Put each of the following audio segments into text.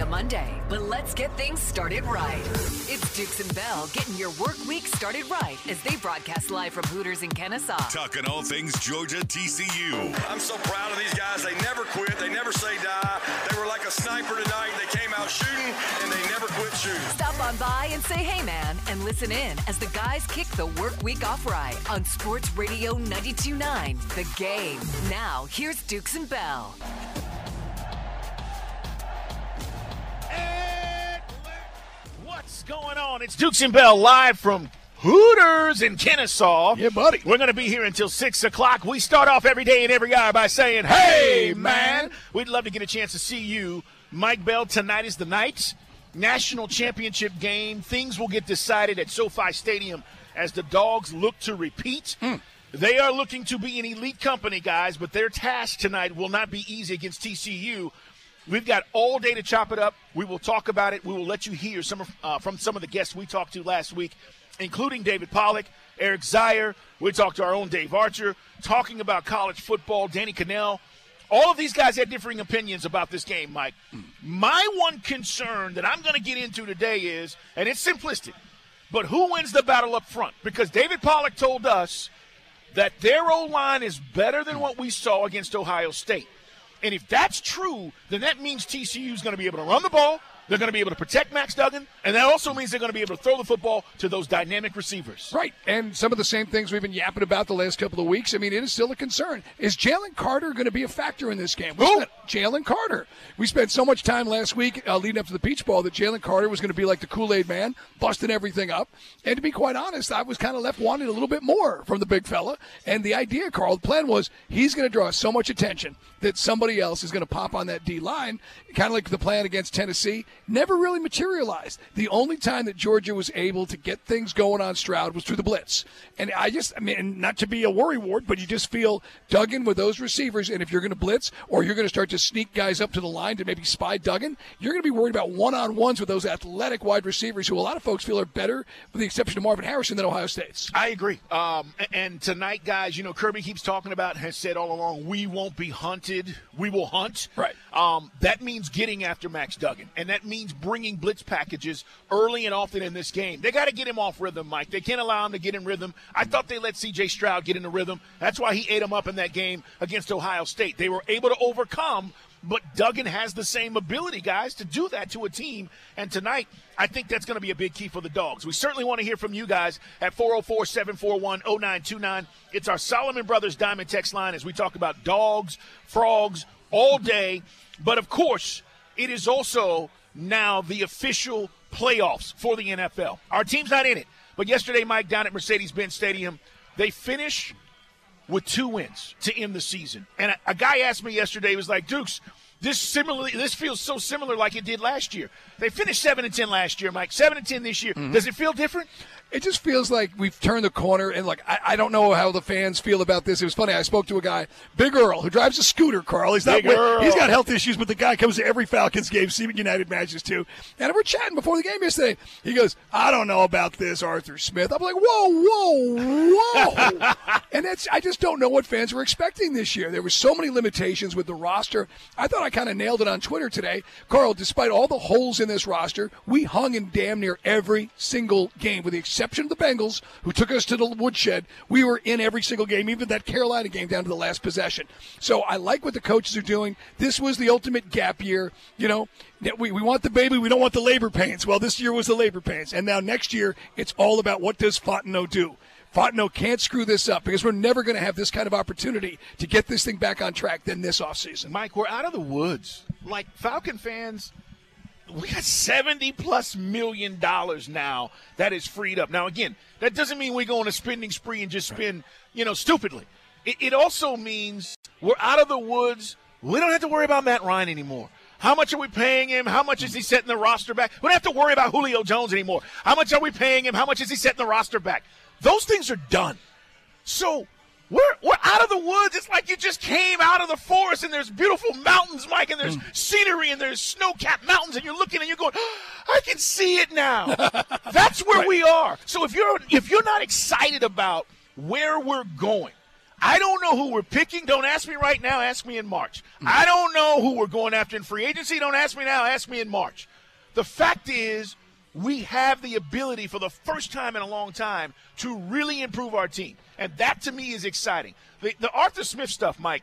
It may be a Monday, but let's get things started right. It's Dukes and Bell getting your work week started right as they broadcast live from Hooters in Kennesaw. Talking all things Georgia TCU. I'm so proud of these guys. They never quit. They never say die. They were like a sniper tonight. They came out shooting and they never quit shooting. Stop on by and say hey man and listen in as the guys kick the work week off right on Sports Radio 92.9 The Game. Now, here's Dukes and Bell. What's going on? It's Dukes and Bell live from Hooters in Kennesaw. Yeah, buddy. We're going to be here until 6 o'clock. We start off every day and every hour by saying, Hey, man. We'd love to get a chance to see you. Mike Bell, tonight is the night. National championship game. Things will get decided at SoFi Stadium as the Dogs look to repeat. Hmm. They are looking to be an elite company, guys, but their task tonight will not be easy against TCU. We've got all day to chop it up. We will talk about it. We will let you hear some of, uh, from some of the guests we talked to last week, including David Pollack, Eric Zeier. We talked to our own Dave Archer, talking about college football, Danny Kanell. All of these guys had differing opinions about this game, Mike. My one concern that I'm going to get into today is, and it's simplistic, but who wins the battle up front? Because David Pollack told us that their O line is better than what we saw against Ohio State. And if that's true, then that means TCU is going to be able to run the ball. They're going to be able to protect Max Duggan, and that also means they're going to be able to throw the football to those dynamic receivers. Right, and some of the same things we've been yapping about the last couple of weeks. I mean, it is still a concern. Is Jalen Carter going to be a factor in this game? Who? Jalen Carter. We spent so much time last week uh, leading up to the Peach Bowl that Jalen Carter was going to be like the Kool Aid man, busting everything up. And to be quite honest, I was kind of left wanting a little bit more from the big fella. And the idea, Carl, the plan was he's going to draw so much attention that somebody else is going to pop on that D line, kind of like the plan against Tennessee. Never really materialized. The only time that Georgia was able to get things going on Stroud was through the blitz. And I just, I mean, not to be a worry ward, but you just feel Duggan with those receivers. And if you're going to blitz or you're going to start to sneak guys up to the line to maybe spy Duggan, you're going to be worried about one on ones with those athletic wide receivers who a lot of folks feel are better, with the exception of Marvin Harrison, than Ohio State's. I agree. Um, and tonight, guys, you know, Kirby keeps talking about, has said all along, we won't be hunted. We will hunt. Right. Um, that means getting after Max Duggan. And that means bringing blitz packages early and often in this game. They got to get him off rhythm, Mike. They can't allow him to get in rhythm. I thought they let C.J. Stroud get into rhythm. That's why he ate him up in that game against Ohio State. They were able to overcome but Duggan has the same ability, guys, to do that to a team. And tonight, I think that's going to be a big key for the Dogs. We certainly want to hear from you guys at 404 741 0929. It's our Solomon Brothers Diamond Text line as we talk about dogs, frogs all day. But of course, it is also now the official playoffs for the NFL. Our team's not in it. But yesterday, Mike, down at Mercedes Benz Stadium, they finish with two wins to end the season. And a, a guy asked me yesterday, he was like, Dukes, this similarly this feels so similar like it did last year. They finished seven and ten last year, Mike. Seven and ten this year. Mm-hmm. Does it feel different? It just feels like we've turned the corner, and like I, I don't know how the fans feel about this. It was funny. I spoke to a guy, Big Earl, who drives a scooter. Carl, he's not. Big Earl. He's got health issues, but the guy comes to every Falcons game, Seaman United matches too. And we're chatting before the game yesterday. He goes, "I don't know about this, Arthur Smith." I'm like, "Whoa, whoa, whoa!" and that's I just don't know what fans were expecting this year. There were so many limitations with the roster. I thought I kind of nailed it on Twitter today, Carl. Despite all the holes in this roster, we hung in damn near every single game, with the exception of the Bengals, who took us to the woodshed. We were in every single game, even that Carolina game down to the last possession. So I like what the coaches are doing. This was the ultimate gap year. You know, we, we want the baby, we don't want the labor pains. Well, this year was the labor pains, and now next year it's all about what does Fontenot do. Fontenot can't screw this up because we're never going to have this kind of opportunity to get this thing back on track than this offseason. Mike, we're out of the woods. Like Falcon fans, we got 70 plus million dollars now that is freed up. Now, again, that doesn't mean we go on a spending spree and just spend, you know, stupidly. It, it also means we're out of the woods. We don't have to worry about Matt Ryan anymore. How much are we paying him? How much is he setting the roster back? We don't have to worry about Julio Jones anymore. How much are we paying him? How much is he setting the roster back? Those things are done. So we're, we're out of the woods. It's like you just came out of the forest and there's beautiful mountains, Mike, and there's mm. scenery and there's snow capped mountains, and you're looking and you're going, I can see it now. That's where we are. So if you're if you're not excited about where we're going, I don't know who we're picking. Don't ask me right now. Ask me in March. Mm. I don't know who we're going after in free agency. Don't ask me now. Ask me in March. The fact is, we have the ability for the first time in a long time to really improve our team. And that to me is exciting. The, the Arthur Smith stuff, Mike,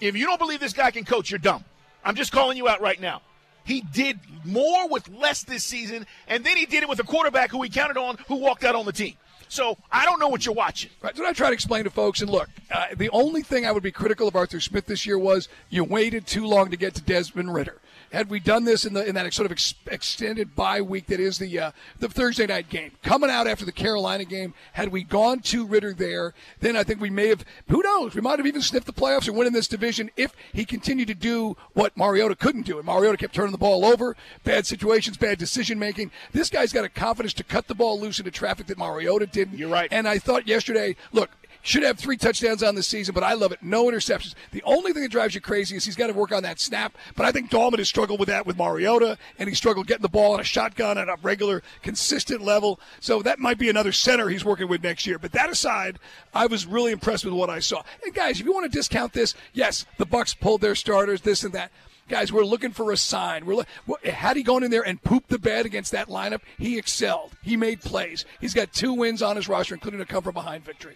if you don't believe this guy can coach, you're dumb. I'm just calling you out right now. He did more with less this season, and then he did it with a quarterback who he counted on who walked out on the team. So I don't know what you're watching. Right. That's what I try to explain to folks. And look, uh, the only thing I would be critical of Arthur Smith this year was you waited too long to get to Desmond Ridder. Had we done this in the in that sort of ex- extended bye week that is the uh, the Thursday night game, coming out after the Carolina game, had we gone to Ridder there, then I think we may have. Who knows? We might have even sniffed the playoffs or winning this division if he continued to do what Mariota couldn't do. And Mariota kept turning the ball over, bad situations, bad decision making. This guy's got a confidence to cut the ball loose into traffic that Mariota didn't. You're right. And I thought yesterday, look, should have three touchdowns on the season, but I love it. No interceptions. The only thing that drives you crazy is he's got to work on that snap. But I think Dalman has struggled with that with Mariota, and he struggled getting the ball on a shotgun at a regular, consistent level. So that might be another center he's working with next year. But that aside, I was really impressed with what I saw. And guys, if you want to discount this, yes, the Bucks pulled their starters, this and that. Guys, we're looking for a sign. We're look, had he gone in there and pooped the bed against that lineup, he excelled. He made plays. He's got two wins on his roster, including a come from behind victory.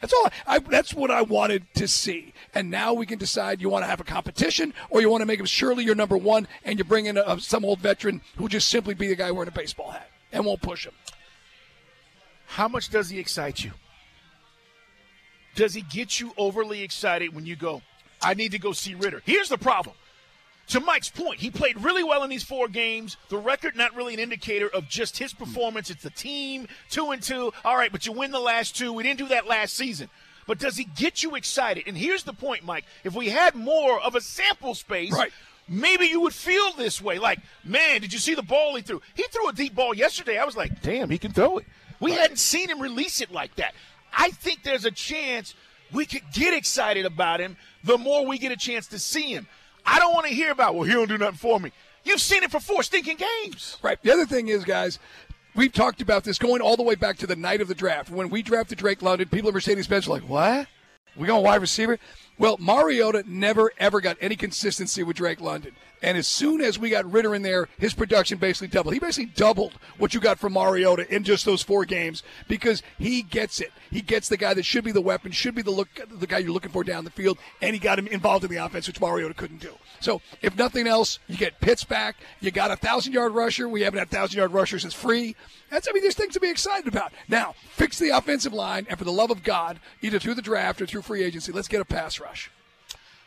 That's all. I, that's what I wanted to see. And now we can decide you want to have a competition or you want to make him surely your number one and you bring in a, some old veteran who just simply be the guy wearing a baseball hat and won't push him. How much does he excite you? Does he get you overly excited when you go, I need to go see Ridder? Here's the problem. To Mike's point, he played really well in these four games. The record not really an indicator of just his performance. It's the team, two and two. All right, but you win the last two. We didn't do that last season. But does he get you excited? And here's the point, Mike. If we had more of a sample space, Right. maybe you would feel this way. Like, man, did you see the ball he threw? He threw a deep ball yesterday. I was like, damn, he can throw it. We hadn't seen him release it like that. I think there's a chance we could get excited about him the more we get a chance to see him. I don't want to hear about, well, he don't do nothing for me. You've seen it for four stinking games. Right. The other thing is, guys, we've talked about this going all the way back to the night of the draft. When we drafted Drake London, people at Mercedes Benz were like, what? We going wide receiver? Well, Mariota never, ever got any consistency with Drake London. And as soon as we got Ridder in there, his production basically doubled. He basically doubled what you got from Mariota in just those four games because he gets it. He gets the guy that should be the weapon, should be the look, the guy you're looking for down the field, and he got him involved in the offense, which Mariota couldn't do. So, if nothing else, you get Pitts back. You got a thousand yard rusher. We haven't had a thousand yard rushers since free. That's I mean, there's things to be excited about. Now, fix the offensive line, and for the love of God, either through the draft or through free agency, let's get a pass rush.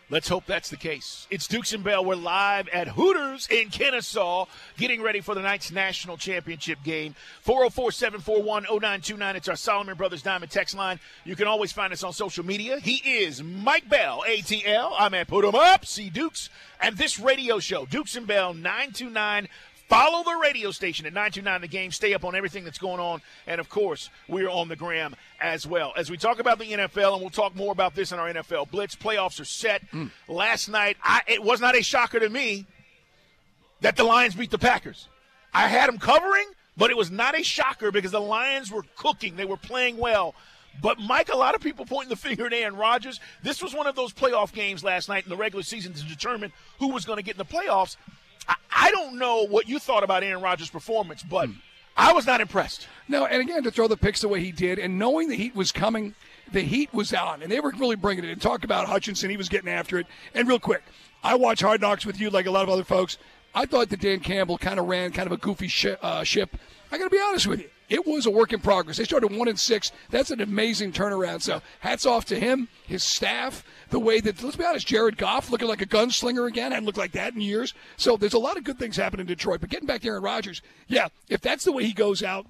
Let's hope that's the case. It's Dukes and Bell. We're live at Hooters in Kennesaw, getting ready for the night's national championship game. 404 741 0929. It's our Solomon Brothers Diamond text line. You can always find us on social media. He is Mike Bell, ATL. I'm at Put 'em Up, C Dukes. And this radio show, Dukes and Bell 929. Follow the radio station at 929 The Game. Stay up on everything that's going on. And of course, we're on the gram as well. As we talk about the NFL, and we'll talk more about this in our NFL Blitz, playoffs are set. Hmm. Last night, I, it was not a shocker to me that the Lions beat the Packers. I had them covering, but it was not a shocker because the Lions were cooking. They were playing well. But Mike, a lot of people pointing the finger at Aaron Rodgers. This was one of those playoff games last night in the regular season to determine who was going to get in the playoffs. I, I don't know what you thought about Aaron Rodgers' performance, but I was not impressed. No, and again, to throw the picks the way he did, and knowing the heat was coming, the heat was on, and they were really bringing it. And talk about Hutchinson, he was getting after it. And real quick, I watch Hard Knocks with you, like a lot of other folks. I thought that Dan Campbell kind of ran kind of a goofy shi uh, ship. I got to be honest with you. It was a work in progress. They started one and six. That's an amazing turnaround. So hats off to him, his staff, the way that let's be honest, Jared Goff looking like a gunslinger again. Hadn't looked like that in years. So there's a lot of good things happening in Detroit. But getting back to Aaron Rodgers, yeah, if that's the way he goes out.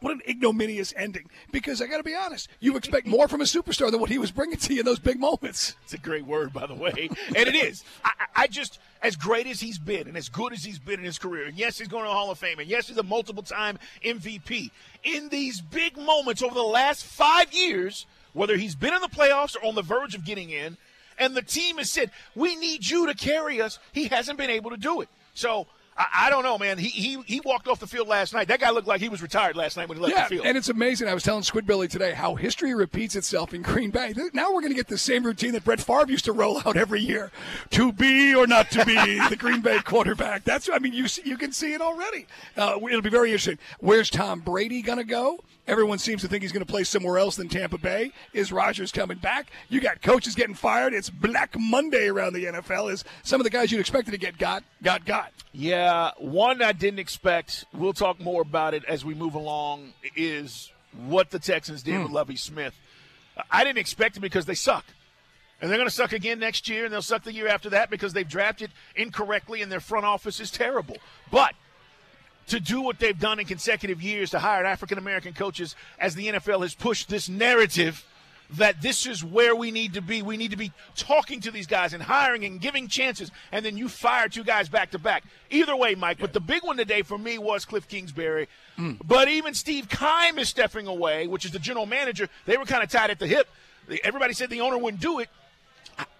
What an ignominious ending. Because I got to be honest, you expect more from a superstar than what he was bringing to you in those big moments. It's a great word, by the way. and it is. I, I just, as great as he's been and as good as he's been in his career, and yes, he's going to the Hall of Fame, and yes, he's a multiple time MVP. In these big moments over the last five years, whether he's been in the playoffs or on the verge of getting in, and the team has said, we need you to carry us, he hasn't been able to do it. So I, I, don't know, man. He, he he walked off the field last night. That guy looked like he was retired last night when he left yeah, the field. And it's amazing. I was telling Squidbilly today how history repeats itself in Green Bay. Now we're going to get the same routine that Brett Favre used to roll out every year: to be or not to be the Green Bay quarterback. That's I mean you you can see it already. Uh, it'll be very interesting. Where's Tom Brady going to go? Everyone seems to think he's going to play somewhere else than Tampa Bay. Is Rodgers coming back? You got coaches getting fired. It's Black Monday around the NFL. Is some of the guys you'd expected to get got got got? Yeah, one I didn't expect. We'll talk more about it as we move along. Is what the Texans did mm. with Lovie Smith. I didn't expect it because they suck. And they're going to suck again next year, and they'll suck the year after that because they've drafted incorrectly and their front office is terrible. But to do what they've done in consecutive years to hire African American coaches as the NFL has pushed this narrative that this is where we need to be. We need to be talking to these guys and hiring and giving chances, and then you fire two guys back to back. Either way, Mike, but the big one today for me was Cliff Kingsbury. Mm. But even Steve Keim is stepping away, which is the general manager. They were kind of tied at the hip. Everybody said the owner wouldn't do it.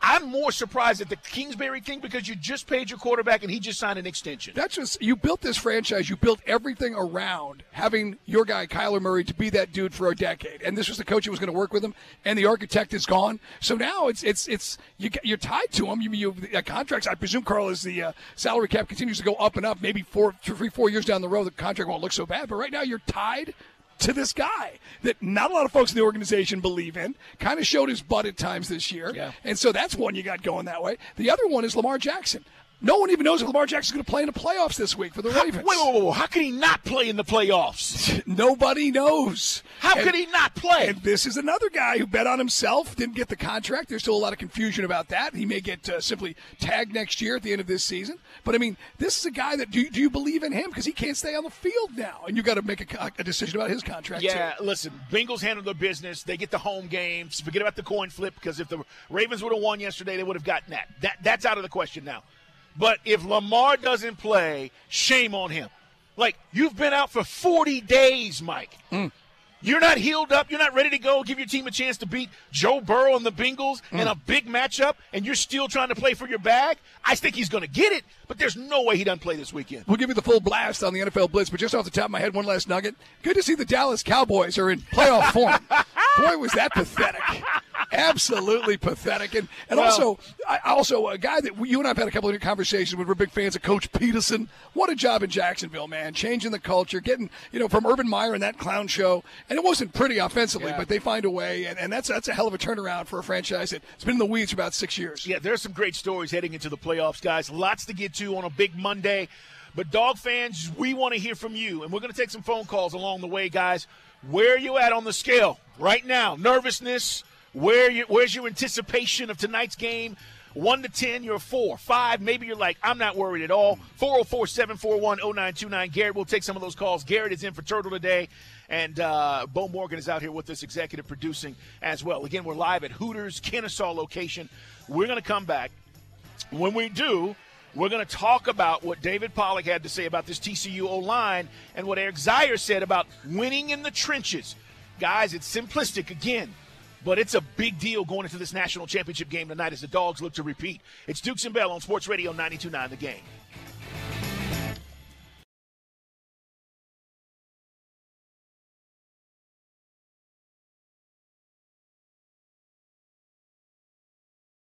I'm more surprised at the Kingsbury thing because you just paid your quarterback and he just signed an extension. That's just you built this franchise. You built everything around having your guy Kyler Murray to be that dude for a decade, and this was the coach who was going to work with him, and the architect is gone. So now it's it's it's you, are tied to him. You you uh, contracts. I presume Carl as the uh, salary cap continues to go up and up. Maybe four, three, four years down the road, the contract won't look so bad. But right now, you're tied to this guy that not a lot of folks in the organization believe in. Kind of showed his butt at times this year. Yeah. And so that's one you got going that way. The other one is Lamar Jackson. No one even knows if Lamar Jackson's going to play in the playoffs this week for the Ravens. Wait, wait, wait, wait. How could he not play in the playoffs? Nobody knows. How and, could he not play? And this is another guy who bet on himself, didn't get the contract. There's still a lot of confusion about that. He may get uh, simply tagged next year at the end of this season. But I mean, this is a guy that do, do you believe in him because he can't stay on the field now, and you got to make a, a, decision about his contract. Yeah, too. listen, Bengals handle their business. They get the home games. Forget about the coin flip because if the Ravens would have won yesterday, they would have gotten that. That that's out of the question now. But if Lamar doesn't play, shame on him. Like, you've been out for 40 days, Mike. Mm. You're not healed up. You're not ready to go give your team a chance to beat Joe Burrow and the Bengals mm. in a big matchup, and you're still trying to play for your bag. I think he's going to get it, but there's no way he doesn't play this weekend. We'll give you the full blast on the NFL Blitz, but just off the top of my head, one last nugget. Good to see the Dallas Cowboys are in playoff form. Boy, was that pathetic. Absolutely pathetic. And and well, also, I, also a guy that you and I've had a couple of conversations with. We're big fans of Coach Pederson. What a job in Jacksonville, man! Changing the culture, getting you know from Urban Meyer and that clown show. And it wasn't pretty offensively, yeah. but they find a way, and, and that's that's a hell of a turnaround for a franchise that's been in the weeds for about six years. Yeah, there's some great stories heading into the playoffs, guys. Lots to get to on a big Monday. But dog fans, we want to hear from you, and we're going to take some phone calls along the way, guys. Where are you at on the scale right now? Nervousness, where you, where's your anticipation of tonight's game? One to ten, you're four, five. Maybe you're like, I'm not worried at all. 404 741 0929. Garrett will take some of those calls. Garrett is in for Turtle today. And uh, Bo Morgan is out here with us, executive producing as well. Again, we're live at Hooters, Kennesaw location. We're going to come back. When we do, we're going to talk about what David Pollack had to say about this TCU O line and what Eric Zeier said about winning in the trenches. Guys, it's simplistic again. But it's a big deal going into this national championship game tonight as the Dogs look to repeat. It's Dukes and Bell on Sports Radio 92.9 The Game.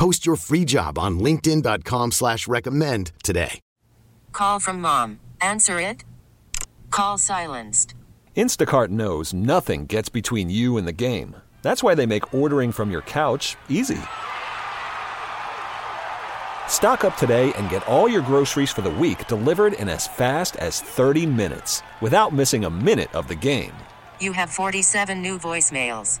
Post your free job on linkedin.com slash recommend today. Call from mom. Answer it. Call silenced. Instacart knows nothing gets between you and the game. That's why they make ordering from your couch easy. Stock up today and get all your groceries for the week delivered in as fast as 30 minutes without missing a minute of the game. You have 47 new voicemails.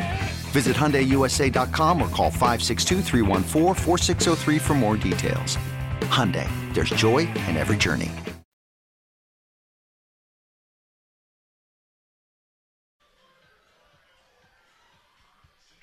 Visit HyundaiUSA.com or call 562 for more details. Hyundai, there's joy in every journey.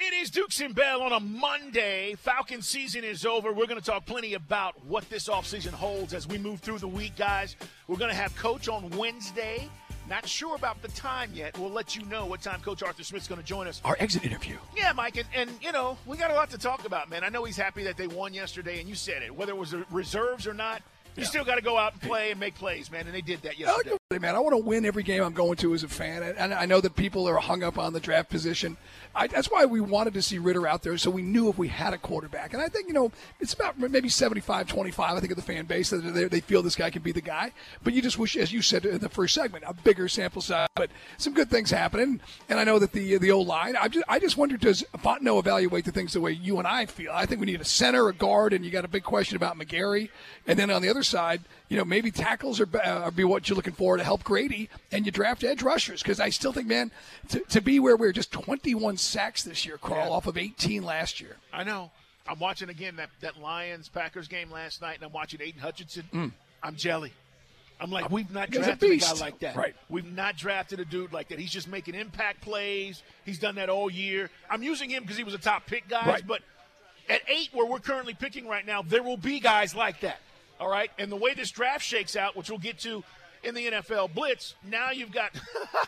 It is Dukes and Bell on a Monday. Falcon season is over. We're going to talk plenty about what this offseason holds as we move through the week, guys. We're going to have Coach on Wednesday. Not sure about the time yet. We'll let you know what time Coach Arthur Smith's going to join us. Our exit interview. Yeah, Mike, and, and, you know we got a lot to talk about, man. I know he's happy that they won yesterday, and you said it. Whether it was reserves or not, you yeah. still got to go out and play and make plays, man. And they did that oh, yesterday. Man, I want to win every game I'm going to as a fan, and I know that people are hung up on the draft position. I, that's why we wanted to see Ridder out there, so we knew if we had a quarterback. And I think you know it's about maybe 75-25. I think of the fan base that they, feel this guy can be the guy. But you just wish, as you said in the first segment, a bigger sample size. But some good things happening, and I know that the the old line. I just I just wonder does Fontenot evaluate the things the way you and I feel? I think we need a center, a guard, and you got a big question about McGary. And then on the other side, you know maybe tackles are, uh, be what you're looking for to help Grady, and you draft edge rushers because I still think, man, to, to be where we're just 21 sacks this year, crawl yeah. off of 18 last year. I know. I'm watching again that, that Lions Packers game last night, and I'm watching Aidan Hutchinson. Mm. I'm jelly. I'm like, we've not drafted a, a, guy like that. Right. We've not drafted a dude like that. He's just making impact plays. He's done that all year. I'm using him because he was a top pick, guys. Right. But at eight, where we're currently picking right now, there will be guys like that. All right. And the way this draft shakes out, which we'll get to in the NFL blitz. Now you've got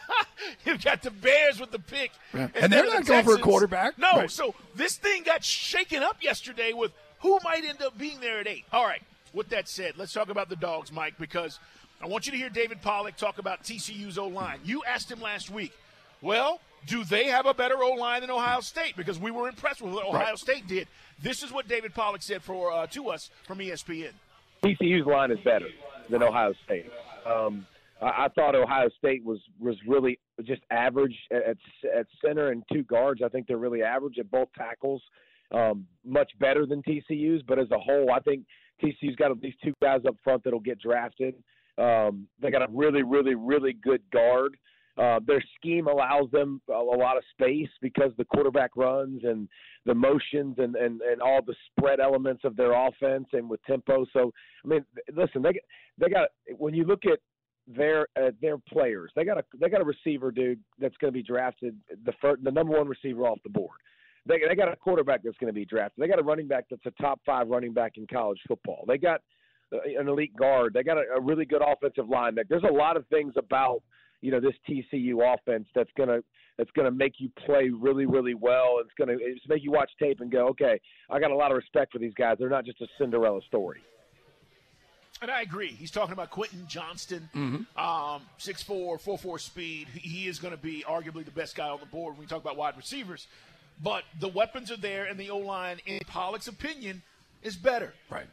you've got the Bears with the pick, and, and they're not the going for a quarterback. No, right. so this thing got shaken up yesterday with who might end up being there at eight. All right. With that said, let's talk about the dogs, Mike, because I want you to hear David Pollack talk about TCU's O line. You asked him last week. Well, do they have a better O line than Ohio State? Because we were impressed with what Ohio right. State did. This is what David Pollack said for uh, to us from ESPN. TCU's line is better than Ohio State. Um, I, I thought Ohio State was was really just average at at center and two guards. I think they're really average at both tackles. Um, much better than TCU's, but as a whole, I think TCU's got at least two guys up front that'll get drafted. Um, they got a really, really, really good guard. Uh, their scheme allows them a, a lot of space because the quarterback runs and the motions and, and, and all the spread elements of their offense and with tempo. So, I mean, listen, they they got when you look at their uh, their players. They got a they got a receiver dude that's going to be drafted the first, the number one receiver off the board. They they got a quarterback that's going to be drafted. They got a running back that's a top five running back in college football. They got uh, an elite guard. They got a, a really good offensive line. There's a lot of things about you know this TCU offense that's gonna that's gonna make you play really really well. It's gonna it's make you watch tape and go, okay, I got a lot of respect for these guys. They're not just a Cinderella story. And I agree. He's talking about Quentin Johnston, mm-hmm. um, 6'4", 4'4 speed. He is going to be arguably the best guy on the board when we talk about wide receivers. But the weapons are there, and the O line, in Pollack's opinion, is better. Right.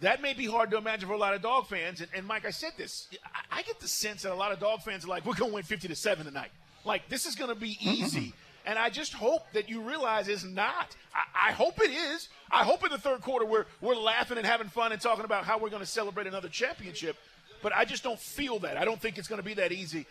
That may be hard to imagine for a lot of dog fans. And, and Mike, I said this. I, I, get the sense that a lot of dog fans are like, we're going to win 50 to 7 tonight. Like, this is going to be easy. And I just hope that you realize it's not. I, I, hope it is. I hope in the third quarter we're, we're laughing and having fun and talking about how we're going to celebrate another championship. But I just don't feel that. I don't think it's going to be that easy.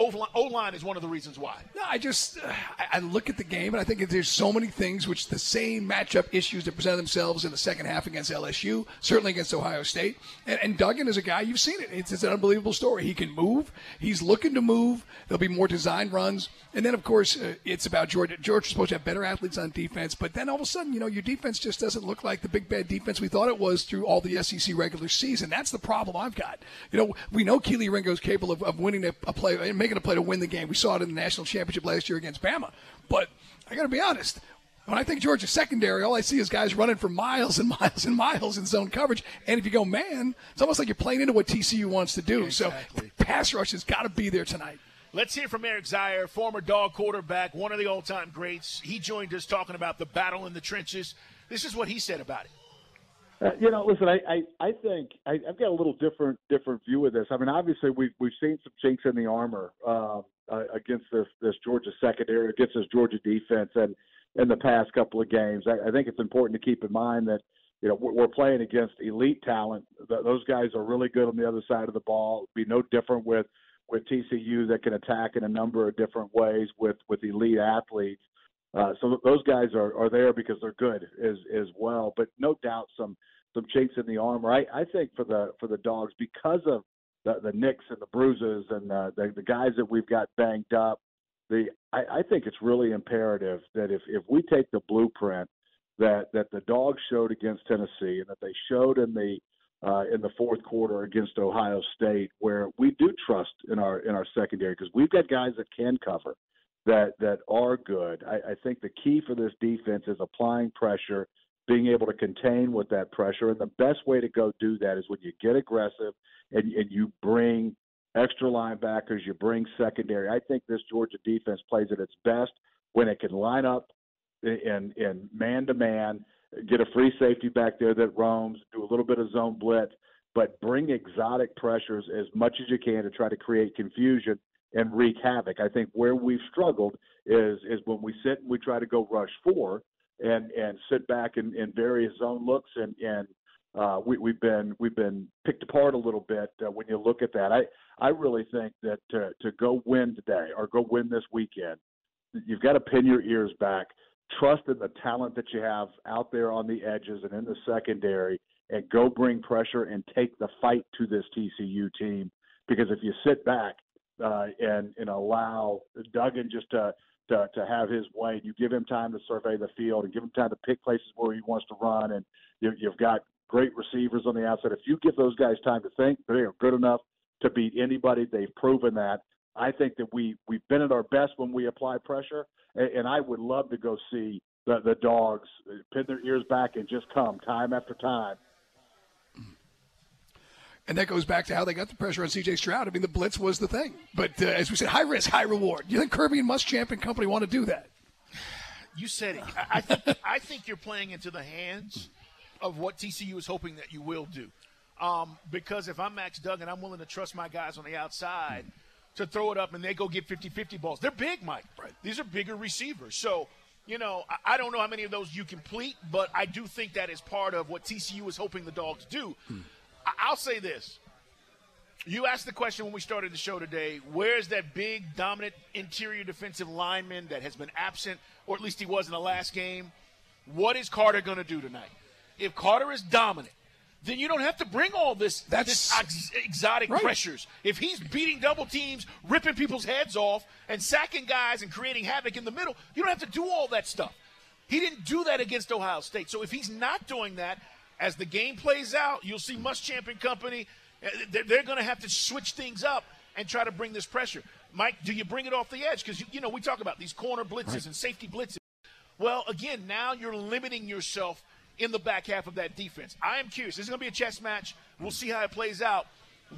O line is one of the reasons why. No, I just uh, I, look at the game and I think there's so many things which the same matchup issues that present themselves in the second half against LSU, certainly against Ohio State. And, and Duggan is a guy you've seen it. It's, it's, an unbelievable story. He can move. He's looking to move. There'll be more design runs, and then of course uh, it's about Georgia. Georgia's supposed to have better athletes on defense, but then all of a sudden, you know, your defense just doesn't look like the big bad defense we thought it was through all the SEC regular season. That's the problem I've got. You know, we know Kelee Ringo's capable of, of winning a, a play and making a play to win the game. We saw it in the national championship last year against Bama. But I got to be honest. When I think Georgia secondary, all I see is guys running for miles and miles and miles in zone coverage. And if you go man, it's almost like you're playing into what TCU wants to do. Exactly. So pass rush has got to be there tonight. Let's hear from Eric Zeier, former dog quarterback, one of the all time greats. He joined us talking about the battle in the trenches. This is what he said about it. Uh, you know, listen, I, I, I think I, I've got a little different different view of this. I mean, obviously we've we've seen some chinks in the armor uh, uh, against this this Georgia secondary, against this Georgia defense, and in the past couple of games, I, I think it's important to keep in mind that you know we're, we're playing against elite talent. Those guys are really good on the other side of the ball. It'd be no different with with TCU that can attack in a number of different ways with with elite athletes. Uh, so those guys are, are there because they're good as as well. But no doubt some some chinks in the armor. I, I think for the for the dogs because of the, the nicks and the bruises and the, the the guys that we've got banged up. The I, I think it's really imperative that if if we take the blueprint that that the dogs showed against Tennessee and that they showed in the uh, in the fourth quarter against Ohio State, where we do trust in our in our secondary because we've got guys that can cover, that that are good. I, I think the key for this defense is applying pressure being able to contain with that pressure. And the best way to go do that is when you get aggressive and, and you bring extra linebackers, you bring secondary. I think this Georgia defense plays at its best when it can line up in in man to man, get a free safety back there that roams, do a little bit of zone blitz, but bring exotic pressures as much as you can to try to create confusion and wreak havoc. I think where we've struggled is is when we sit and we try to go rush four and and sit back in, in various zone looks and and uh, we, we've been we've been picked apart a little bit uh, when you look at that. I I really think that to to go win today or go win this weekend, you've got to pin your ears back, trust in the talent that you have out there on the edges and in the secondary, and go bring pressure and take the fight to this TCU team. Because if you sit back uh, and and allow Duggan just to to, to have his way. You give him time to survey the field and give him time to pick places where he wants to run. And you, you've got great receivers on the outside. If you give those guys time to think, they are good enough to beat anybody. They've proven that. I think that we we've been at our best when we apply pressure, and, and I would love to go see the the dogs pin their ears back and just come time after time and that goes back to how they got the pressure on C.J. Stroud. I mean, the blitz was the thing. But uh, as we said, high risk, high reward. Do you think Kirby and Muschamp and company want to do that? You said it. I think, I think you're playing into the hands of what TCU is hoping that you will do. Um, because if I'm Max Duggan, I'm willing to trust my guys on the outside to throw it up and they go get 50 50 balls. They're big, Mike. Right. These are bigger receivers. So, you know, I, I don't know how many of those you complete, but I do think that is part of what TCU is hoping the dogs do. Hmm. I'll say this. You asked the question when we started the show today where's that big, dominant interior defensive lineman that has been absent, or at least he was in the last game? What is Carter going to do tonight? If Carter is dominant, then you don't have to bring all this, That's, this ex- exotic right. pressures. If he's beating double teams, ripping people's heads off, and sacking guys and creating havoc in the middle, you don't have to do all that stuff. He didn't do that against Ohio State. So if he's not doing that, as the game plays out, you'll see Muschamp and company. Uh, they're going to have to switch things up and try to bring this pressure. Mike, do you bring it off the edge? Because, you know, we talk about these corner blitzes right. and safety blitzes. Well, again, now you're limiting yourself in the back half of that defense. I am curious. This is going to be a chess match. We'll see how it plays out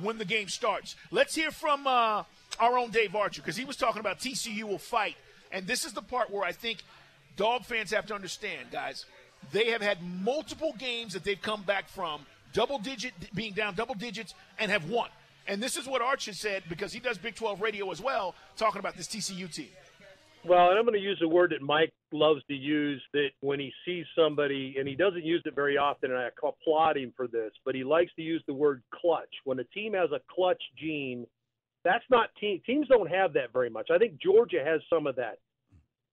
when the game starts. Let's hear from uh, our own Dave Archer because he was talking about TCU will fight. And this is the part where I think dog fans have to understand, guys. They have had multiple games that they've come back from double digit being down double digits and have won. And this is what Arch has said because he does Big 12 radio as well, talking about this TCU team. Well, and I'm going to use a word that Mike loves to use that when he sees somebody, and he doesn't use it very often, and I applaud him for this, but he likes to use the word clutch. When a team has a clutch gene, That's not team. Teams don't have that very much. I think Georgia has some of that.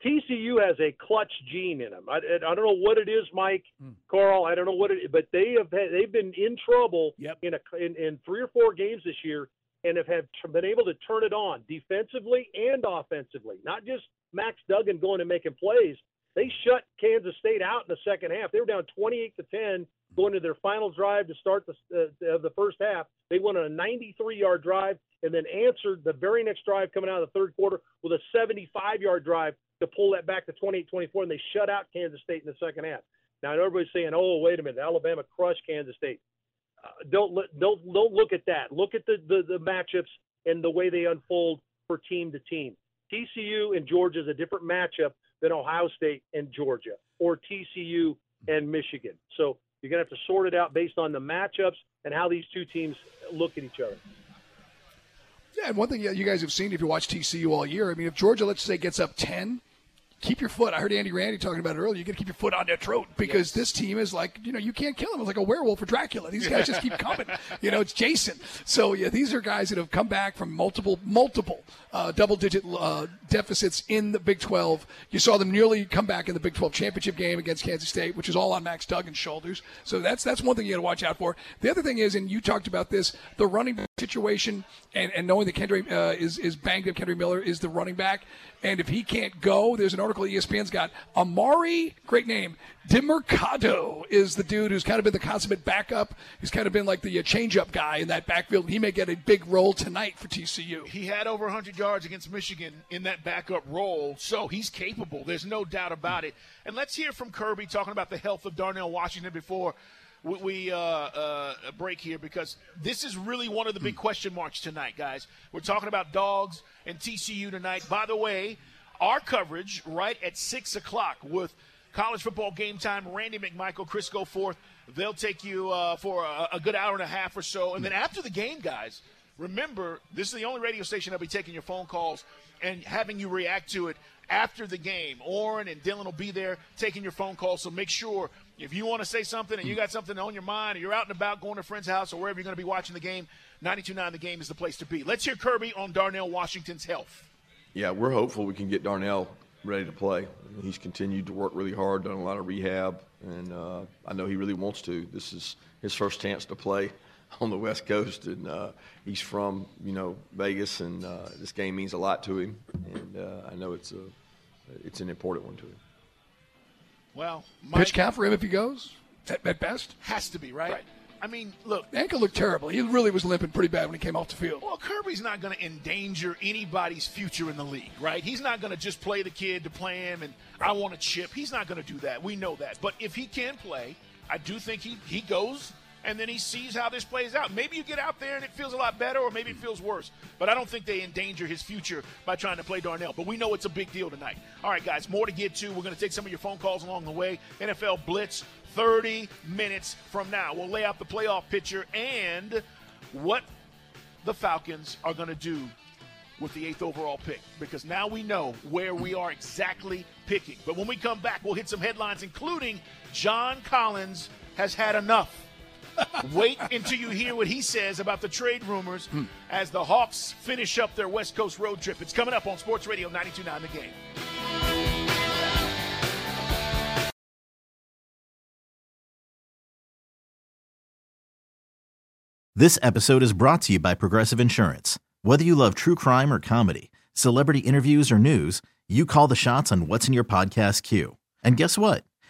TCU has a clutch gene in them. I, I don't know what it is, Mike, Hmm. Carl. I don't know what it is, but they have had, they've been in trouble Yep. in a in, in three or four games this year, and have had been able to turn it on defensively and offensively. Not just Max Duggan going and making plays. They shut Kansas State out in the second half. They were down 28 to 10 going to their final drive to start the uh, the first half. They went on a 93-yard drive and then answered the very next drive coming out of the third quarter with a 75-yard drive to pull that back to 28-24, and they shut out Kansas State in the second half. Now everybody's saying, "Oh, wait a minute, Alabama crushed Kansas State." Uh, don't don't don't look at that. Look at the, the the matchups and the way they unfold for team to team. TCU and Georgia is a different matchup than Ohio State and Georgia or TCU and Michigan. So you're gonna have to sort it out based on the matchups and how these two teams look at each other. Yeah, and one thing you guys have seen if you watch TCU all year, I mean, if Georgia, let's say, gets up 10, keep your foot. I heard Andy Randy talking about it earlier. You got to keep your foot on their throat because this team is like, you know, you can't kill them. It's like a werewolf or Dracula. These guys just keep coming. You know, it's Jason. So, yeah, these are guys that have come back from multiple, multiple uh, double digit uh, deficits in the Big 12. You saw them nearly come back in the Big 12 championship game against Kansas State, which is all on Max Duggan's shoulders. So that's that's one thing you got to watch out for. The other thing is, and you talked about this, the running situation and, and knowing that Kendre uh, is, is banged up, Kendre Miller is the running back. And if he can't go, there's an article ESPN's got. Emari, great name, DeMercado is the dude who's kind of been the consummate backup. He's kind of been like the uh, change-up guy in that backfield. He may get a big role tonight for TCU. He had over 100 yards against Michigan in that backup role, so he's capable. There's no doubt about it. And let's hear from Kirby talking about the health of Darnell Washington before we, we uh, uh, break here because this is really one of the big question marks tonight, guys. We're talking about dogs and TCU tonight. By the way, our coverage right at 6 o'clock with college football game time. Randy McMichael, Chris Goforth. They'll take you uh, for a, a good hour and a half or so. And then after the game, guys, remember, this is the only radio station that'll be taking your phone calls and having you react to it after the game. Orrin and Dylan will be there taking your phone calls. So make sure if you want to say something and you got something on your mind or you're out and about going to a friend's house or wherever you're going to be watching the game, 92.9 The Game is the place to be. Let's hear Kirby on Darnell Washington's health. Yeah, we're hopeful we can get Darnell ready to play. He's continued to work really hard, done a lot of rehab, and uh, I know he really wants to. This is his first chance to play on the West Coast, and uh, he's from you know Vegas, and uh, this game means a lot to him, and uh, I know it's a it's an important one to him. Well, Pitch count for him if he goes at, at best. Has to be, right? I mean, look. Ankle looked terrible. He really was limping pretty bad when he came off the field. Well, Kirby's not going to endanger anybody's future in the league, right? He's not going to just play the kid to play him and I want a chip. He's not going to do that. We know that. But if he can play, I do think he, he goes and then he sees how this plays out. Maybe you get out there and it feels a lot better, or maybe it feels worse. But I don't think they endanger his future by trying to play Darnell. But we know it's a big deal tonight. All right, guys, more to get to. We're going to take some of your phone calls along the way. NFL Blitz, 30 minutes from now. We'll lay out the playoff picture and what the Falcons are going to do with the eighth overall pick because now we know where we are exactly picking. But when we come back, we'll hit some headlines, including John Collins has had enough. Wait until you hear what he says about the trade rumors hmm. as the Hawks finish up their West Coast road trip. It's coming up on Sports Radio 92.9 The Game. This episode is brought to you by Progressive Insurance. Whether you love true crime or comedy, celebrity interviews or news, you call the shots on what's in your podcast queue. And guess what?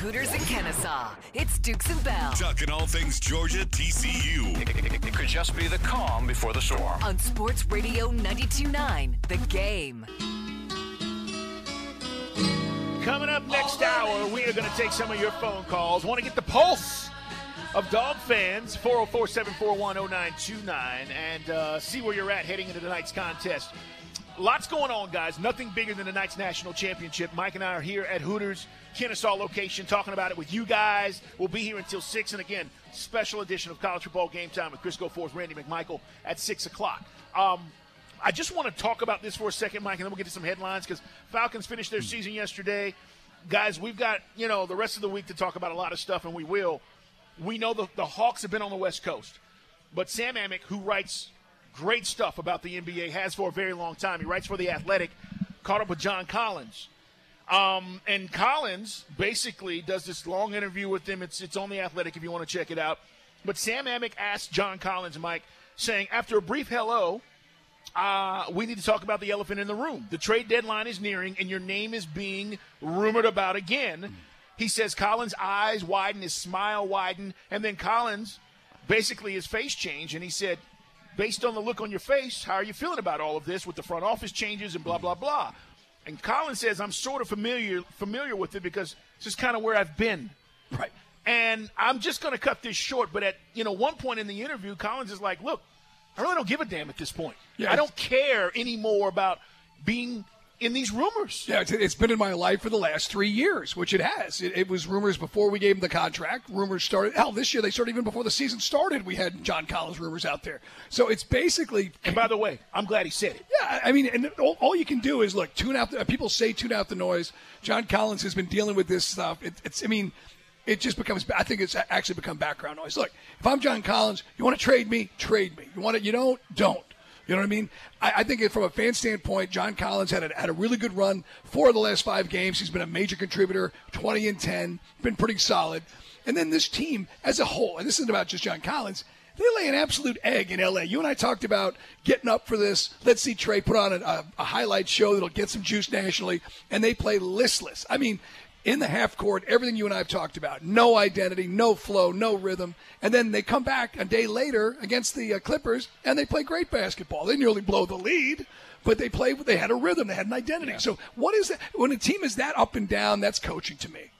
Hooters and Kennesaw. It's Dukes and Bell. Talking all things Georgia TCU. It could just be the calm before the storm. On Sports Radio 92.9, The Game. Coming up next hour, we are going to take some of your phone calls. Want to get the pulse of dog fans, 404 741 0929, and uh, see where you're at heading into tonight's contest. Lots going on, guys. Nothing bigger than tonight's national championship. Mike and I are here at Hooters, Kennesaw location, talking about it with you guys. We'll be here until 6. And again, special edition of College Football Game Time with Chris Goforth, Randy McMichael at 6 o'clock. Um, I just want to talk about this for a second, Mike, and then we'll get to some headlines because Falcons finished their season yesterday. Guys, we've got, you know, the rest of the week to talk about a lot of stuff, and we will. We know the, the Hawks have been on the West Coast, but Sam Amick, who writes great stuff about the NBA, has for a very long time. He writes for The Athletic, caught up with John Collins. Um, and Collins basically does this long interview with him. It's, it's on The Athletic if you want to check it out. But Sam Amick asked John Collins, Mike, saying, after a brief hello, uh, we need to talk about the elephant in the room. The trade deadline is nearing, and your name is being rumored about again. He says Collins' eyes widen, his smile widen, and then Collins basically his face changed, and he said, based on the look on your face, how are you feeling about all of this with the front office changes and blah blah blah? And Collins says, I'm sort of familiar familiar with it because it's just kind of where I've been. Right. And I'm just going to cut this short, but at you know one point in the interview, Collins is like, "Look, I really don't give a damn at this point. Yeah, I don't care anymore about being in these rumors." Yeah, it's- it's been in my life for the last three years, which it has. It, it was rumors before we gave him the contract. Rumors started. Hell, this year they started even before the season started. We had John Collins rumors out there. So it's basically. And by the way, I'm glad he said it. Yeah, I mean, and all, all you can do is look, tune out. The, uh, people say tune out the noise. John Collins has been dealing with this stuff. It, it's, I mean, it just becomes. I think it's actually become background noise. Look, if I'm John Collins, you want to trade me, trade me. You want to, you don't, don't. You know what I mean? I, I think from a fan standpoint, John Collins had a, had a really good run. Four of the last five games, he's been a major contributor. Twenty and ten, been pretty solid. And then this team as a whole, and this isn't about just John Collins. They lay an absolute egg in LA. You and I talked about getting up for this. Let's see Trae put on a, a, a highlight show that'll get some juice nationally, and they play listless. I mean, in the half court, everything you and I have talked about. No identity, no flow, no rhythm. And then they come back a day later against the uh, Clippers and they play great basketball. They nearly blow the lead, but they played, they had a rhythm, they had an identity. So what is that? When a team is that up and down, that's coaching to me.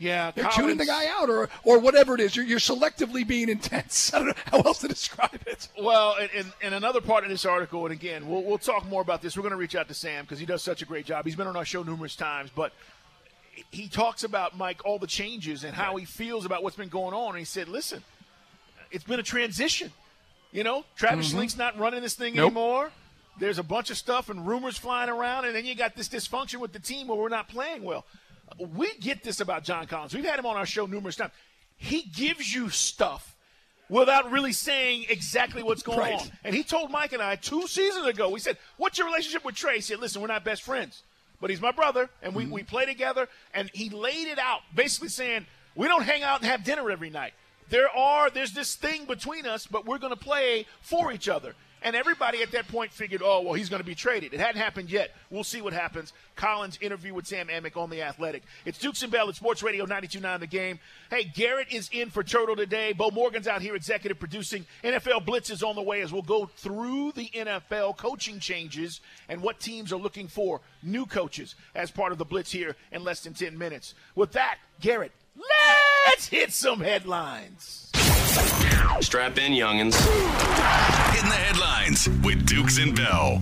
Yeah, They're Collins- tuning the guy out or, or whatever it is. You're, you're selectively being intense. I don't know how else to describe it. Well, and, and, and another part of this article, and again, we'll, we'll talk more about this. We're going to reach out to Sam because he does such a great job. He's been on our show numerous times, but he talks about, Mike, all the changes and how he feels about what's been going on. And he said, listen, it's been a transition. You know, Travis Mhm. Schlenk's not running this thing Nope. anymore. There's a bunch of stuff and rumors flying around, and then you got this dysfunction with the team where we're not playing well. We get this about John Collins. We've had him on our show numerous times. He gives you stuff without really saying exactly what's going Right. on. And he told Mike and I two seasons ago, we said, What's your relationship with Trae? He said, Listen, we're not best friends, but he's my brother, and we, mm-hmm. we play together. And he laid it out, basically saying, We don't hang out and have dinner every night. there are there's this thing between us, but we're going to play for each other. And everybody at that point figured, oh, well, he's going to be traded. It hadn't happened yet. We'll see what happens. Collins' interview with Sam Amick on The Athletic. It's Dukes and Bell at Sports Radio 92.9 The Game. Hey, Garrett is in for Turtle today. Bo Morgan's out here executive producing. NFL Blitz is on the way as we'll go through the NFL coaching changes and what teams are looking for new coaches as part of the Blitz here in less than 10 minutes. With that, Garrett, let's hit some headlines. Strap in, youngins. In the headlines with Dukes and Bell.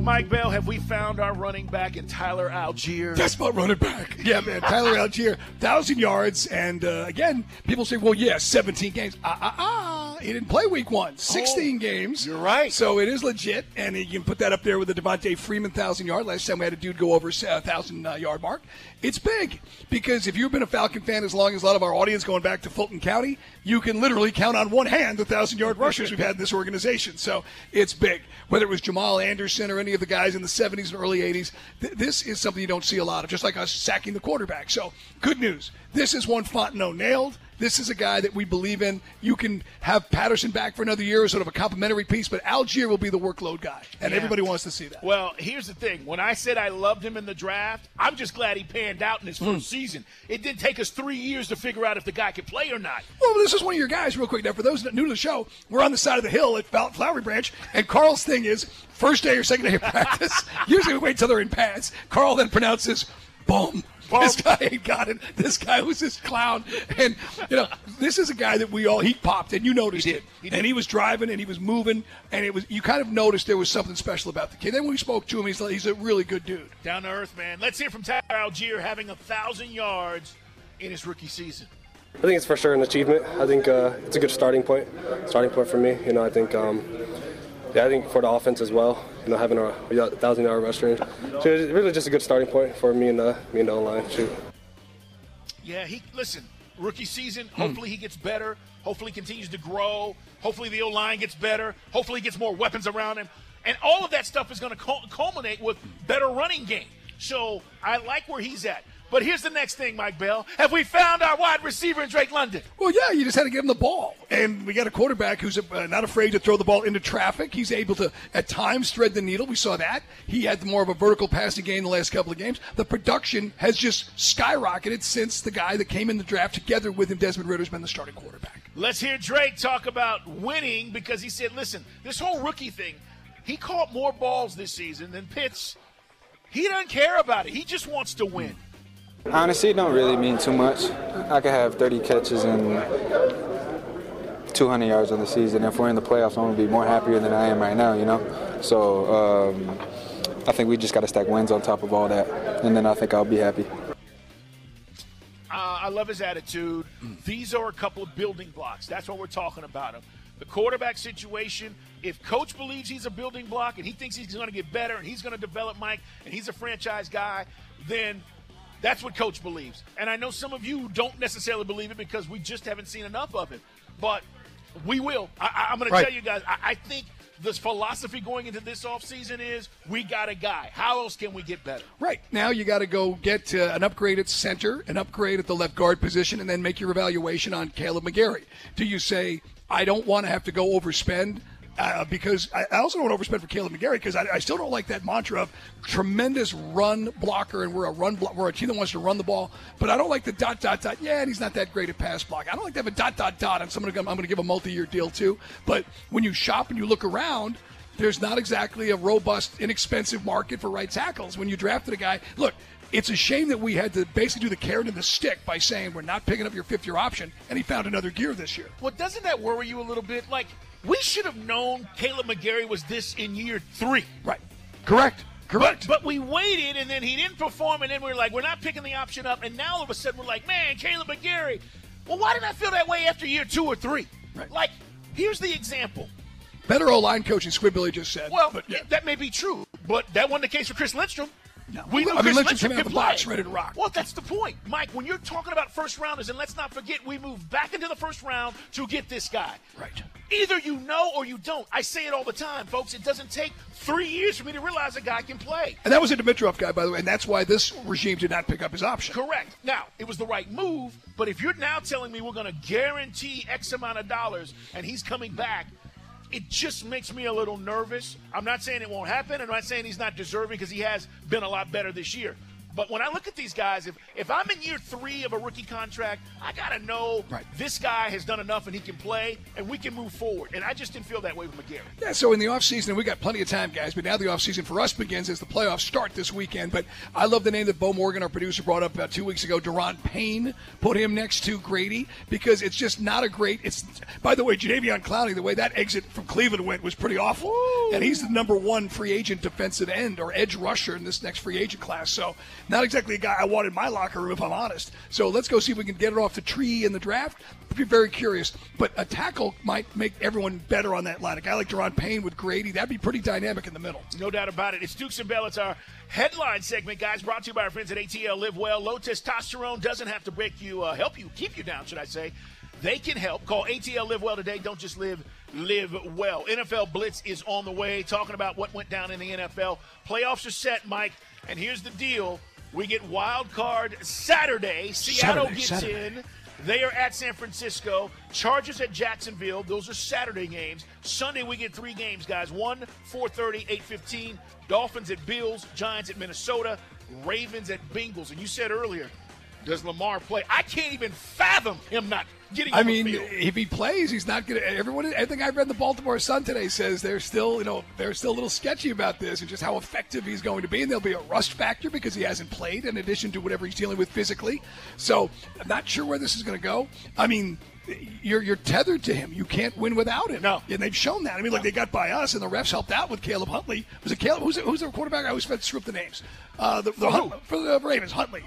Mike Bell, have we found our running back in Tyler Allgeier? That's my running back. Yeah, man. Tyler Allgeier, thousand yards, and uh, again, people say, "Well, yeah, 17 games." Ah, ah, ah. He didn't play week one. 16 games. You're right. So it is legit, and you can put that up there with the Devonta Freeman thousand yard. Last time we had a dude go over a thousand uh, yard mark. It's big because if you've been a Falcon fan as long as a lot of our audience going back to Fulton County, you can literally count on one hand the thousand yard rushers we've had in this organization. So it's big. Whether it was Jamal Anderson or any of the guys in the 70s and early 80s, th- this is something you don't see a lot of, just like us sacking the quarterback. So good news. This is one Fontenot nailed. This is a guy that we believe in. You can have Patterson back for another year as sort of a complimentary piece, but Allgeier will be the workload guy, and Yeah. everybody wants to see that. Well, here's the thing. When I said I loved him in the draft, I'm just glad he panned out in his Hmm. first season. It didn't take us three years to figure out if the guy could play or not. Well, this is one of your guys, real quick. Now, for those that new to the show, we're on the side of the hill at Flowery Branch, and Carl's thing is first day or second day of practice. Usually we wait till they're in pads. Carl then pronounces boom. This guy ain't got it. This guy was this clown, and you know this is a guy that we all he popped, and you noticed it. and he was driving, and he was moving, and it was you kind of noticed there was something special about the kid. Then we spoke to him, he's like, he's a really good dude. Down to earth, man. Let's hear from Tyler Allgeier having a thousand yards in his rookie season. I think it's for sure an achievement. I think uh, it's a good starting point. Starting point for me. You know, I think, um, yeah, I think for the offense as well. You know, having a, a thousand yard rushing, so it's really just a good starting point for me and the me and the line. Shoot. Yeah, he listen. Rookie season. Hmm. Hopefully he gets better. Hopefully he continues to grow. Hopefully the O line gets better. Hopefully he gets more weapons around him. And all of that stuff is going to culminate with better running game. So I like where he's at. But here's the next thing, Mike Bell. Have we found our wide receiver in Drake London? Well, yeah, you just had to give him the ball. And we got a quarterback who's uh, not afraid to throw the ball into traffic. He's able to, at times, thread the needle. We saw that. He had more of a vertical passing game the last couple of games. The production has just skyrocketed since the guy that came in the draft together with him, Desmond Ridder's been the starting quarterback. Let's hear Drake talk about winning because he said, listen, this whole rookie thing, he caught more balls this season than Pitts. He doesn't care about it. He just wants to win. Honestly, it don't really mean too much. I could have 30 catches and 200 yards on the season. If we're in the playoffs, I'm gonna be more happier than I am right now. You know, so um, I think we just got to stack wins on top of all that, and then I think I'll be happy. Uh, I love his attitude. These are a couple of building blocks. That's what we're talking about him. The quarterback situation. If coach believes he's a building block and he thinks he's going to get better and he's going to develop Mike and he's a franchise guy, then that's what coach believes. And I know some of you don't necessarily believe it because we just haven't seen enough of it. But we will. I, I'm going Right. to tell you guys. I, I think this philosophy going into this offseason is we got a guy. How else can we get better? Right. Now you got to go get uh, an upgrade at center, an upgrade at the left guard position, and then make your evaluation on Kaleb McGary. Do you say, I don't want to have to go overspend? Uh, because I, I also don't overspend for Kaleb McGary because I, I still don't like that mantra of tremendous run blocker and we're a run blo- we're a team that wants to run the ball. But I don't like the dot dot dot. Yeah, and he's not that great at pass block. I don't like to have a dot dot dot on someone I'm going to give a multi-year deal to. But when you shop and you look around, there's not exactly a robust, inexpensive market for right tackles. When you drafted a guy, look, it's a shame that we had to basically do the carrot and the stick by saying we're not picking up your fifth year option, and he found another gear this year. Well, doesn't that worry you a little bit? Like, we should have known Kaleb McGary was this in year three. Right. Correct. Correct. But, but we waited, and then he didn't perform, and then we are like, we're not picking the option up, and now all of a sudden we're like, man, Kaleb McGary. Well, why didn't I feel that way after year two or three? Right. Like, here's the example. Better O line coaching, Squidbilly just said. Well, but that may be true, but that wasn't the case for Chris Lindstrom. No. We knew I mean, Chris Lindstrom Lindstrom came out the box ready to rock. Well, that's the point, Mike. When you're talking about first rounders, and let's not forget, we moved back into the first round to get this guy. Right. Either you know or you don't. I say it all the time, folks. It doesn't take three years for me to realize a guy can play. And that was a Dimitroff guy, by the way, and that's why this regime did not pick up his option. Correct. Now, it was the right move, but if you're now telling me we're going to guarantee X amount of dollars and he's coming back, it just makes me a little nervous. I'm not saying it won't happen. I'm not saying he's not deserving because he has been a lot better this year. But when I look at these guys, if, if I'm in year three of a rookie contract, I got to know right. this guy has done enough and he can play and we can move forward. And I just didn't feel that way with McGary. Yeah, so in the offseason, and we got plenty of time, guys, but now the offseason for us begins as the playoffs start this weekend. But I love the name that Bo Morgan, our producer, brought up about two weeks ago, Daron Payne. Put him next to Grady because it's just not a great. It's By the way, Jadeveon Clowney, the way that exit from Cleveland went was pretty awful. And he's the number one free agent defensive end or edge rusher in this next free agent class. So not exactly a guy I want in my locker room, if I'm honest. So let's go see if we can get it off the tree in the draft. I'd be very curious. But a tackle might make everyone better on that line. A guy like Daron Payne with Grady, that'd be pretty dynamic in the middle. No doubt about it. It's Dukes and Bell. It's our headline segment, guys, brought to you by our friends at ATL Live Well. Low testosterone doesn't have to break you, uh, help you, keep you down, should I say. They can help. Call ATL Live Well today. Don't just live, live well. NFL Blitz is on the way, talking about what went down in the NFL. Playoffs are set, Mike. And here's the deal we get wild card Saturday. Seattle Saturday, gets Saturday. in. They are at San Francisco. Chargers at Jacksonville. Those are Saturday games. Sunday we get three games, guys. One, 4:30, 8:15. Dolphins at Bills. Giants at Minnesota. Ravens at Bengals. And you said earlier, does Lamar play? I can't even fathom him not getting. I mean, if he plays, he's not going to. Everyone, everything I've read in the Baltimore Sun today says they're still, you know, they're still a little sketchy about this and just how effective he's going to be. And there'll be a rust factor because he hasn't played, in addition to whatever he's dealing with physically. So, I'm not sure where this is going to go. I mean. You're you're tethered to him. You can't win without him. No, and they've shown that. I mean, like they got by us, and the refs helped out with Caleb Huntley. Was it Caleb? Who's, who's their quarterback? I always forget screw up the names. Uh, the, the For who? Hunt- for the Ravens, Huntley.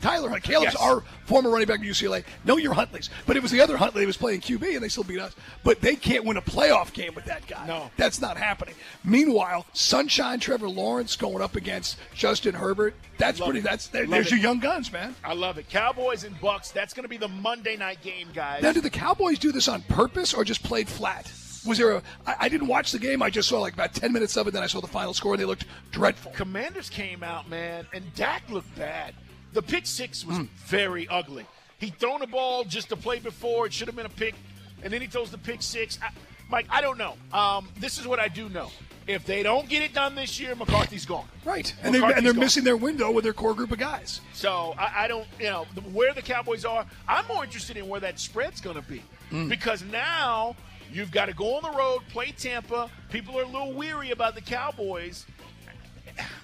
Tyler Hunt. Caleb's Yes. our former running back at UCLA. No, you're Huntley's. But it was the other Huntley that was playing QB, and they still beat us. But they can't win a playoff game with that guy. No. That's not happening. Meanwhile, Sunshine Trevor Lawrence going up against Justin Herbert. That's Love pretty. it. That's there, there's it. your young guns, man. I love it. Cowboys and Bucks. That's going to be the Monday night game, guys. Now, did the Cowboys do this on purpose or just played flat? Was there a? I, I didn't watch the game. I just saw like about ten minutes of it. Then I saw the final score, and they looked dreadful. Commanders came out, man, and Dak looked bad. The pick six was Hmm. very ugly. He thrown a ball just to play before. It should have been a pick, and then he throws the pick six. I, Mike, I don't know. Um, this is what I do know. If they don't get it done this year, McCarthy's gone. Right, and, they, and they're gone. missing their window with their core group of guys. So I, I don't, you know, the, where the Cowboys are. I'm more interested in where that spread's going to be Mm. because now you've got to go on the road, play Tampa. People are a little weary about the Cowboys.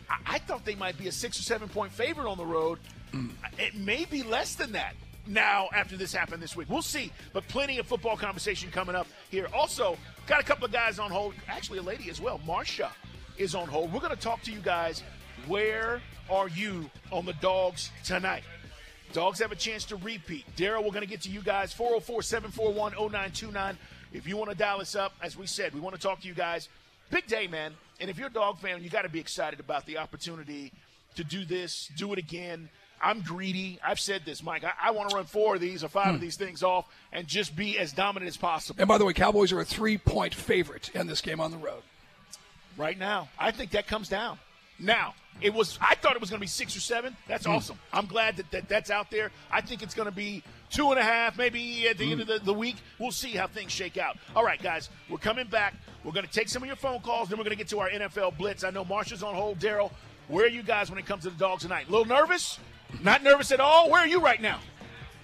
I, I thought they might be a six or seven point favorite on the road. It may be less than that now after this happened this week. We'll see. But plenty of football conversation coming up here. Also, got a couple of guys on hold. Actually, a lady as well. Marsha is on hold. We're going to talk to you guys. Where are you on the dogs tonight? Dogs have a chance to repeat. Daryl, we're going to get to you guys. 404 741 0929. If you want to dial us up, as we said, we want to talk to you guys. Big day, man. And if you're a dog fan, you got to be excited about the opportunity to do this, do it again. I'm greedy. I've said this, Mike. I, I want to run four of these or five of hmm. these things off and just be as dominant as possible. And by the way, Cowboys are a three-point favorite in this game on the road. right now. I think that comes down. Now, it was I thought it was going to be six or seven. That's hmm. awesome. I'm glad that, that that's out there. I think it's going to be two and a half, maybe at the end hmm. of the, the week. We'll see how things shake out. All right, guys, we're coming back. We're going to take some of your phone calls, then we're going to get to our NFL blitz. I know Marsha's on hold. Daryl, where are you guys when it comes to the dogs tonight? A little nervous? Not nervous at all? Where are you right now?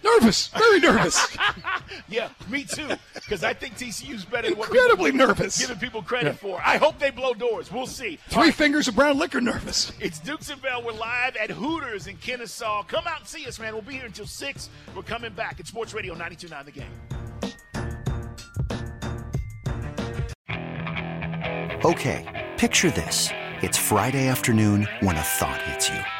Nervous, very nervous. yeah, me too. Because I think TCU's better than what Incredibly people nervous. Giving people credit for. I hope they blow doors. We'll see. Three fingers of brown liquor nervous. It's Dukes and Bell. We're live at Hooters in Kennesaw. Come out and see us, man. We'll be here until 6. We're coming back at Sports Radio 92.9 The Game. Okay, picture this. It's Friday afternoon when a thought hits you.